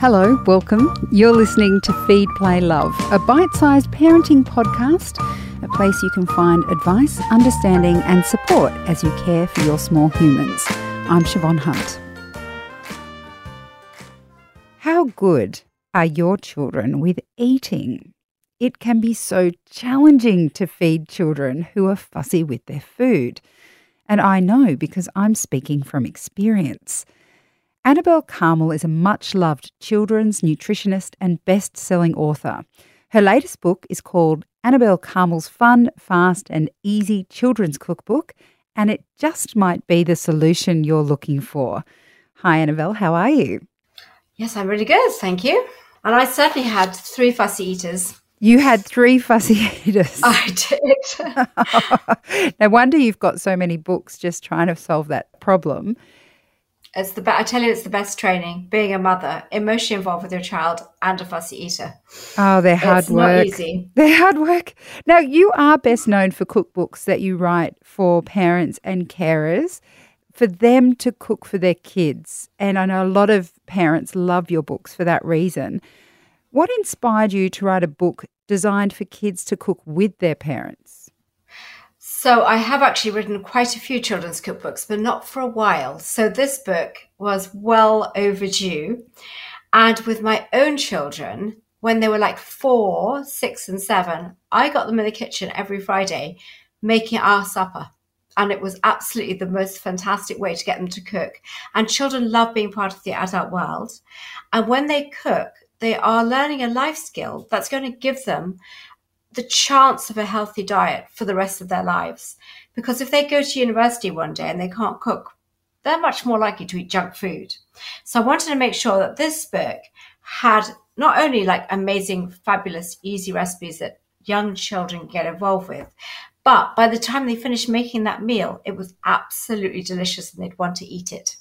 Hello, welcome. You're listening to Feed, Play, Love, a bite sized parenting podcast, a place you can find advice, understanding, and support as you care for your small humans. I'm Siobhan Hunt. How good are your children with eating? It can be so challenging to feed children who are fussy with their food. And I know because I'm speaking from experience. Annabel Karmel is a much loved children's nutritionist and best selling author. Her latest book is called Annabel Karmel's Fun, Fast, and Easy Children's Cookbook, and it just might be the solution you're looking for. Hi, Annabel, how are you? Yes, I'm really good, thank you. And I certainly had three fussy eaters. You had three fussy eaters. I did. no wonder you've got so many books just trying to solve that problem. It's the be- I tell you, it's the best training. Being a mother, emotionally involved with your child, and a fussy eater. Oh, they're hard it's work. Not easy. They're hard work. Now, you are best known for cookbooks that you write for parents and carers, for them to cook for their kids. And I know a lot of parents love your books for that reason. What inspired you to write a book designed for kids to cook with their parents? So, I have actually written quite a few children's cookbooks, but not for a while. So, this book was well overdue. And with my own children, when they were like four, six, and seven, I got them in the kitchen every Friday making our supper. And it was absolutely the most fantastic way to get them to cook. And children love being part of the adult world. And when they cook, they are learning a life skill that's going to give them the chance of a healthy diet for the rest of their lives. Because if they go to university one day and they can't cook, they're much more likely to eat junk food. So I wanted to make sure that this book had not only like amazing, fabulous, easy recipes that young children get involved with, but by the time they finished making that meal, it was absolutely delicious and they'd want to eat it.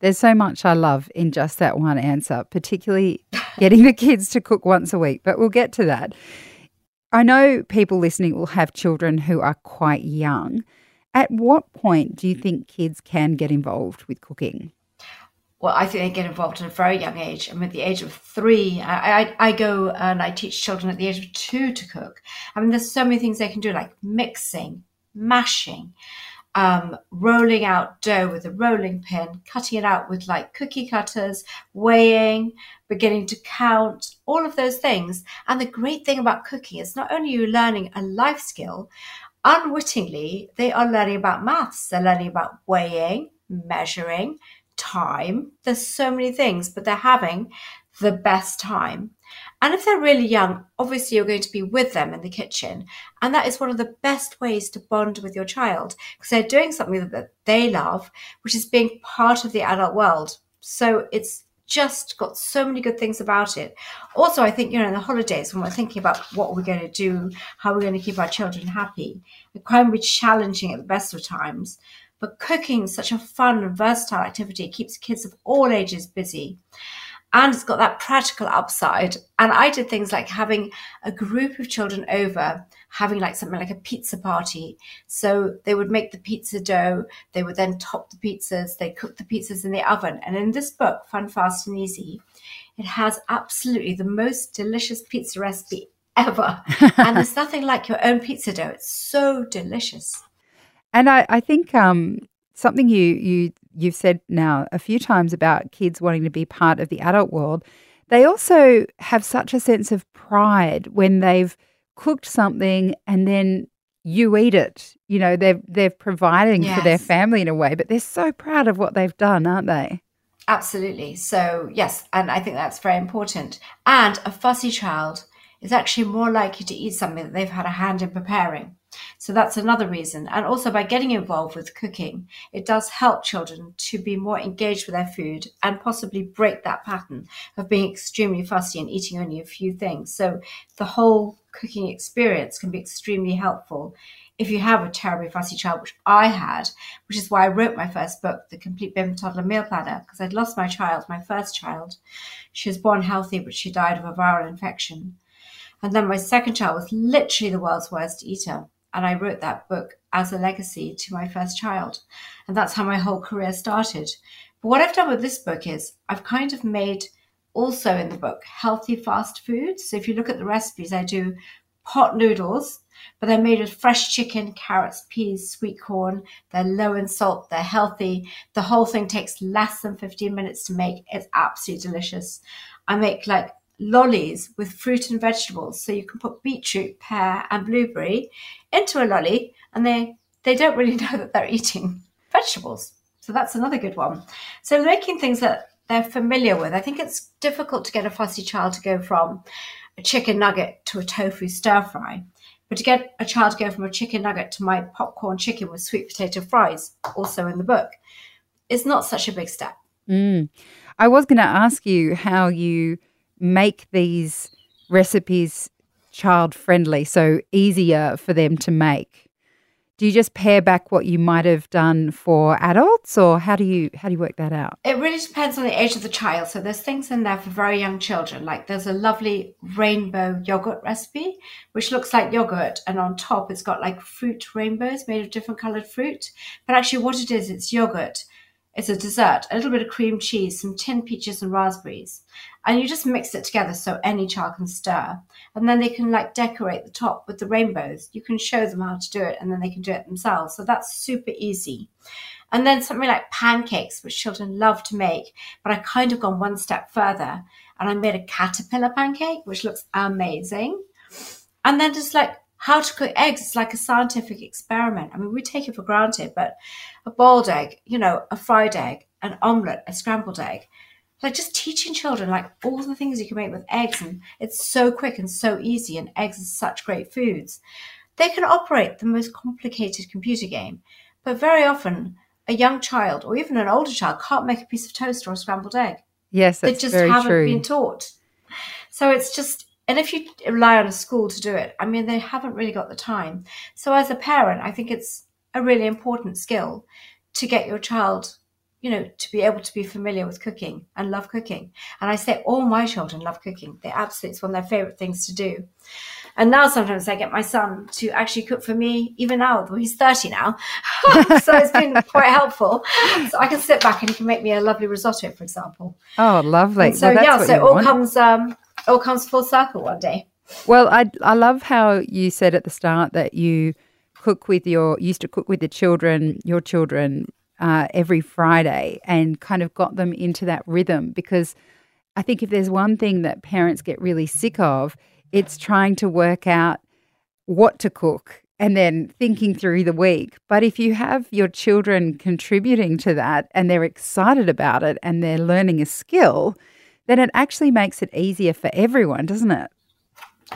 There's so much I love in just that one answer, particularly getting the kids to cook once a week, but we'll get to that. I know people listening will have children who are quite young. At what point do you think kids can get involved with cooking? Well, I think they get involved at a very young age. I mean, at the age of three, I, I, I, go and I teach children at the age of two to cook. I mean, there's so many things they can do, like mixing, mashing, um, rolling out dough with a rolling pin, cutting it out with like cookie cutters, weighing, beginning to count, all of those things. And the great thing about cooking is not only you learning a life skill, unwittingly, they are learning about maths. They're learning about weighing, measuring, time. There's so many things, but they're having the best time. And if they're really young, obviously you're going to be with them in the kitchen. And that is one of the best ways to bond with your child because they're doing something that they love, which is being part of the adult world. So it's just got so many good things about it. Also, I think, you know, in the holidays, when we're thinking about what we're going to do, how we're going to keep our children happy, it can be challenging at the best of times. But cooking such a fun and versatile activity. It keeps kids of all ages busy and it's got that practical upside. And I did things like having a group of children over, having like something like a pizza party. So they would make the pizza dough, they would then top the pizzas, they cook the pizzas in the oven. And in this book, Fun, Fast, and Easy, it has absolutely the most delicious pizza recipe ever. and there's nothing like your own pizza dough. It's so delicious. And I, I think um, something you you you've said now a few times about kids wanting to be part of the adult world. They also have such a sense of pride when they've cooked something and then you eat it. You know, they're they're providing yes. for their family in a way, but they're so proud of what they've done, aren't they? Absolutely. So yes, and I think that's very important. And a fussy child is actually more likely to eat something that they've had a hand in preparing. So that's another reason. And also by getting involved with cooking, it does help children to be more engaged with their food and possibly break that pattern of being extremely fussy and eating only a few things. So the whole cooking experience can be extremely helpful if you have a terribly fussy child, which I had, which is why I wrote my first book, The Complete Baby Toddler Meal Planner, because I'd lost my child, my first child. She was born healthy, but she died of a viral infection. And then my second child was literally the world's worst eater. And I wrote that book as a legacy to my first child. And that's how my whole career started. But what I've done with this book is I've kind of made also in the book healthy fast food. So if you look at the recipes, I do pot noodles, but they're made with fresh chicken, carrots, peas, sweet corn. They're low in salt, they're healthy. The whole thing takes less than 15 minutes to make. It's absolutely delicious. I make like lollies with fruit and vegetables. So you can put beetroot, pear, and blueberry into a lolly, and they, they don't really know that they're eating vegetables. So that's another good one. So making things that they're familiar with. I think it's difficult to get a fussy child to go from a chicken nugget to a tofu stir fry. But to get a child to go from a chicken nugget to my popcorn chicken with sweet potato fries, also in the book, is not such a big step. Mm. I was going to ask you how you make these recipes child friendly, so easier for them to make. Do you just pare back what you might have done for adults or how do you how do you work that out? It really depends on the age of the child. So there's things in there for very young children. Like there's a lovely rainbow yogurt recipe which looks like yogurt and on top it's got like fruit rainbows made of different colored fruit. But actually what it is it's yogurt it's a dessert, a little bit of cream cheese, some tin peaches and raspberries. And you just mix it together so any child can stir. And then they can like decorate the top with the rainbows. You can show them how to do it and then they can do it themselves. So that's super easy. And then something like pancakes, which children love to make. But I kind of gone one step further and I made a caterpillar pancake, which looks amazing. And then just like how to cook eggs is like a scientific experiment. I mean, we take it for granted, but a boiled egg, you know, a fried egg, an omelette, a scrambled egg, like just teaching children like all the things you can make with eggs, and it's so quick and so easy, and eggs are such great foods. They can operate the most complicated computer game, but very often a young child or even an older child can't make a piece of toast or a scrambled egg. Yes, that's they just haven't true. been taught. So it's just and if you rely on a school to do it, I mean, they haven't really got the time. So as a parent, I think it's a really important skill to get your child, you know, to be able to be familiar with cooking and love cooking. And I say all my children love cooking. They absolutely, it's one of their favorite things to do. And now sometimes I get my son to actually cook for me, even now, though he's 30 now. so it's been quite helpful. So I can sit back and he can make me a lovely risotto, for example. Oh, lovely. And so well, yeah, so it all want. comes um, all comes full circle one day. Well, I I love how you said at the start that you cook with your used to cook with the children, your children, uh, every Friday, and kind of got them into that rhythm. Because I think if there's one thing that parents get really sick of, it's trying to work out what to cook and then thinking through the week. But if you have your children contributing to that and they're excited about it and they're learning a skill, then it actually makes it easier for everyone, doesn't it?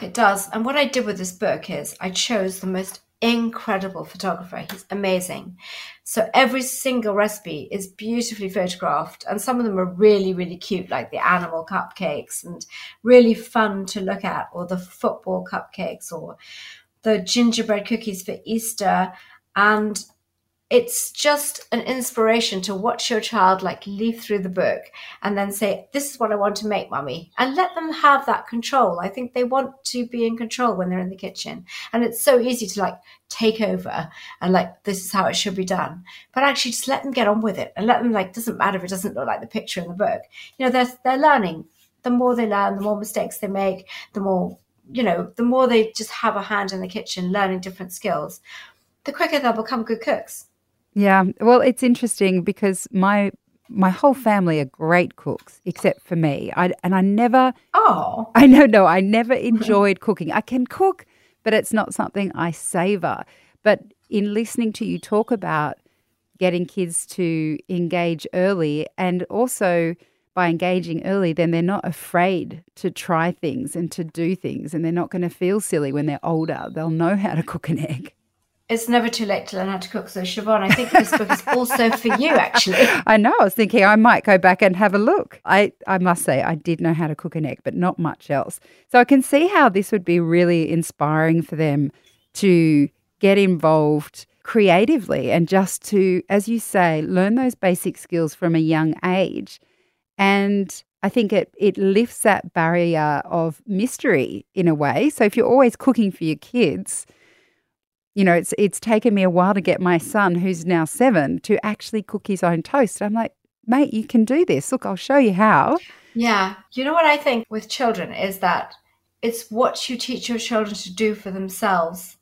It does. And what I did with this book is I chose the most incredible photographer. He's amazing. So every single recipe is beautifully photographed, and some of them are really, really cute, like the animal cupcakes, and really fun to look at, or the football cupcakes, or the gingerbread cookies for Easter. And it's just an inspiration to watch your child like leaf through the book and then say this is what i want to make mummy and let them have that control. I think they want to be in control when they're in the kitchen. And it's so easy to like take over and like this is how it should be done. But actually just let them get on with it and let them like doesn't matter if it doesn't look like the picture in the book. You know they're they're learning. The more they learn the more mistakes they make the more you know the more they just have a hand in the kitchen learning different skills the quicker they'll become good cooks Yeah, well, it's interesting because my my whole family are great cooks except for me. I and I never oh I know no, I never enjoyed cooking. I can cook, but it's not something I savor. But in listening to you talk about getting kids to engage early and also by engaging early then they're not afraid to try things and to do things and they're not going to feel silly when they're older. They'll know how to cook an egg. It's never too late to learn how to cook. So, Siobhan, I think this book is also for you, actually. I know. I was thinking I might go back and have a look. I, I must say, I did know how to cook an egg, but not much else. So I can see how this would be really inspiring for them to get involved creatively and just to, as you say, learn those basic skills from a young age. And I think it, it lifts that barrier of mystery in a way. So if you're always cooking for your kids, you know, it's it's taken me a while to get my son, who's now seven, to actually cook his own toast. I'm like, mate, you can do this. Look, I'll show you how. Yeah. You know what I think with children is that it's what you teach your children to do for themselves.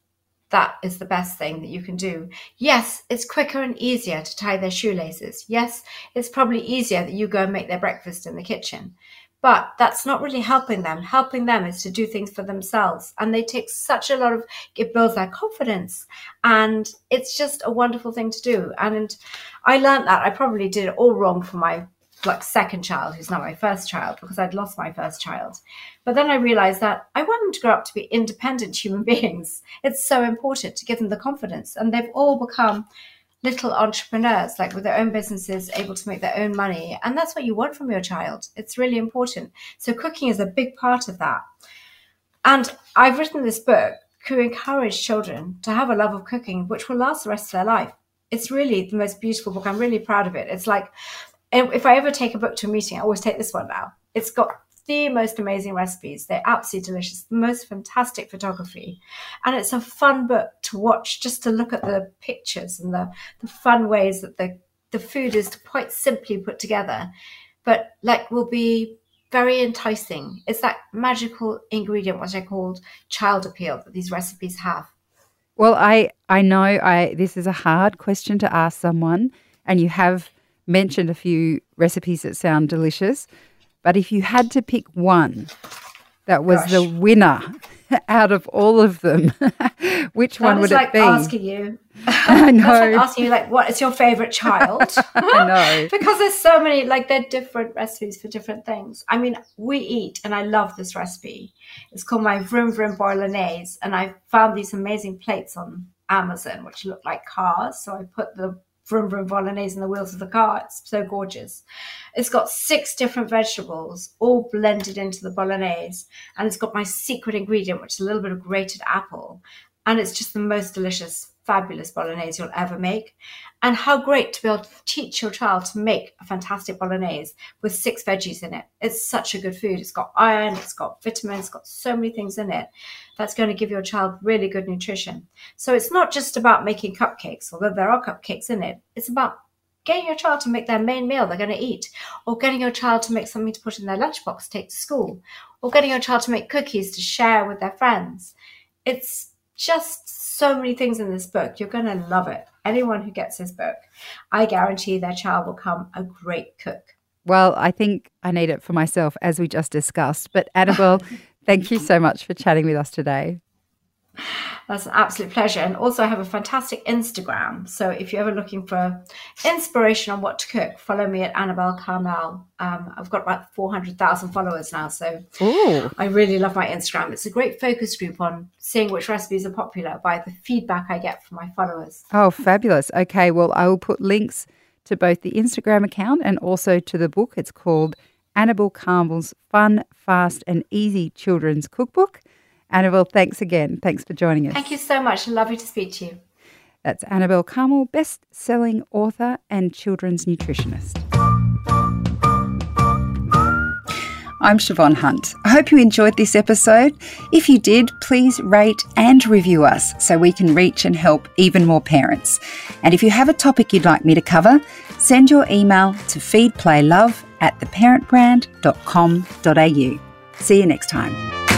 That is the best thing that you can do. Yes, it's quicker and easier to tie their shoelaces. Yes, it's probably easier that you go and make their breakfast in the kitchen. But that's not really helping them. Helping them is to do things for themselves. And they take such a lot of, it builds their confidence. And it's just a wonderful thing to do. And I learned that I probably did it all wrong for my like second child, who's not my first child, because I'd lost my first child. But then I realized that I want them to grow up to be independent human beings. It's so important to give them the confidence. And they've all become little entrepreneurs, like with their own businesses, able to make their own money. And that's what you want from your child. It's really important. So cooking is a big part of that. And I've written this book to encourage children to have a love of cooking, which will last the rest of their life. It's really the most beautiful book. I'm really proud of it. It's like if I ever take a book to a meeting, I always take this one now. It's got the most amazing recipes. They're absolutely delicious, the most fantastic photography. And it's a fun book to watch just to look at the pictures and the, the fun ways that the, the food is quite simply put together, but like will be very enticing. It's that magical ingredient, which I called child appeal, that these recipes have. Well, I, I know I this is a hard question to ask someone, and you have mentioned a few recipes that sound delicious, but if you had to pick one that was Gosh. the winner out of all of them, which that one would like it be? I'm asking you, I know. Like asking you, like, what is your favorite child? I know because there's so many, like, they're different recipes for different things. I mean, we eat, and I love this recipe. It's called my Vroom Vroom Bolognese, and I found these amazing plates on Amazon, which look like cars. So I put the vroom vroom bolognese and the wheels of the car. It's so gorgeous. It's got six different vegetables all blended into the bolognese, and it's got my secret ingredient, which is a little bit of grated apple, and it's just the most delicious, fabulous bolognese you'll ever make. And how great to be able to teach your child to make a fantastic bolognese with six veggies in it. It's such a good food. It's got iron, it's got vitamins, it's got so many things in it that's going to give your child really good nutrition. So it's not just about making cupcakes, although there are cupcakes in it. It's about getting your child to make their main meal they're going to eat, or getting your child to make something to put in their lunchbox to take to school, or getting your child to make cookies to share with their friends. It's just so many things in this book. You're going to love it anyone who gets this book, I guarantee their child will become a great cook. Well, I think I need it for myself, as we just discussed. But Annabel, thank you so much for chatting with us today. That's an absolute pleasure. And also, I have a fantastic Instagram. So if you're ever looking for inspiration on what to cook, follow me at Annabel Karmel. Um, I've got about 400,000 followers now. So Ooh. I really love my Instagram. It's a great focus group on seeing which recipes are popular by the feedback I get from my followers. Oh, fabulous. Okay. Well, I will put links to both the Instagram account and also to the book. It's called Annabel Karmel's Fun, Fast, and Easy Children's Cookbook. Annabel, thanks again. Thanks for joining us. Thank you so much. Lovely to speak to you. That's Annabel Karmel, best selling author and children's nutritionist. I'm Siobhan Hunt. I hope you enjoyed this episode. If you did, please rate and review us so we can reach and help even more parents. And if you have a topic you'd like me to cover, send your email to feedplaylove at theparentbrand.com.au. See you next time.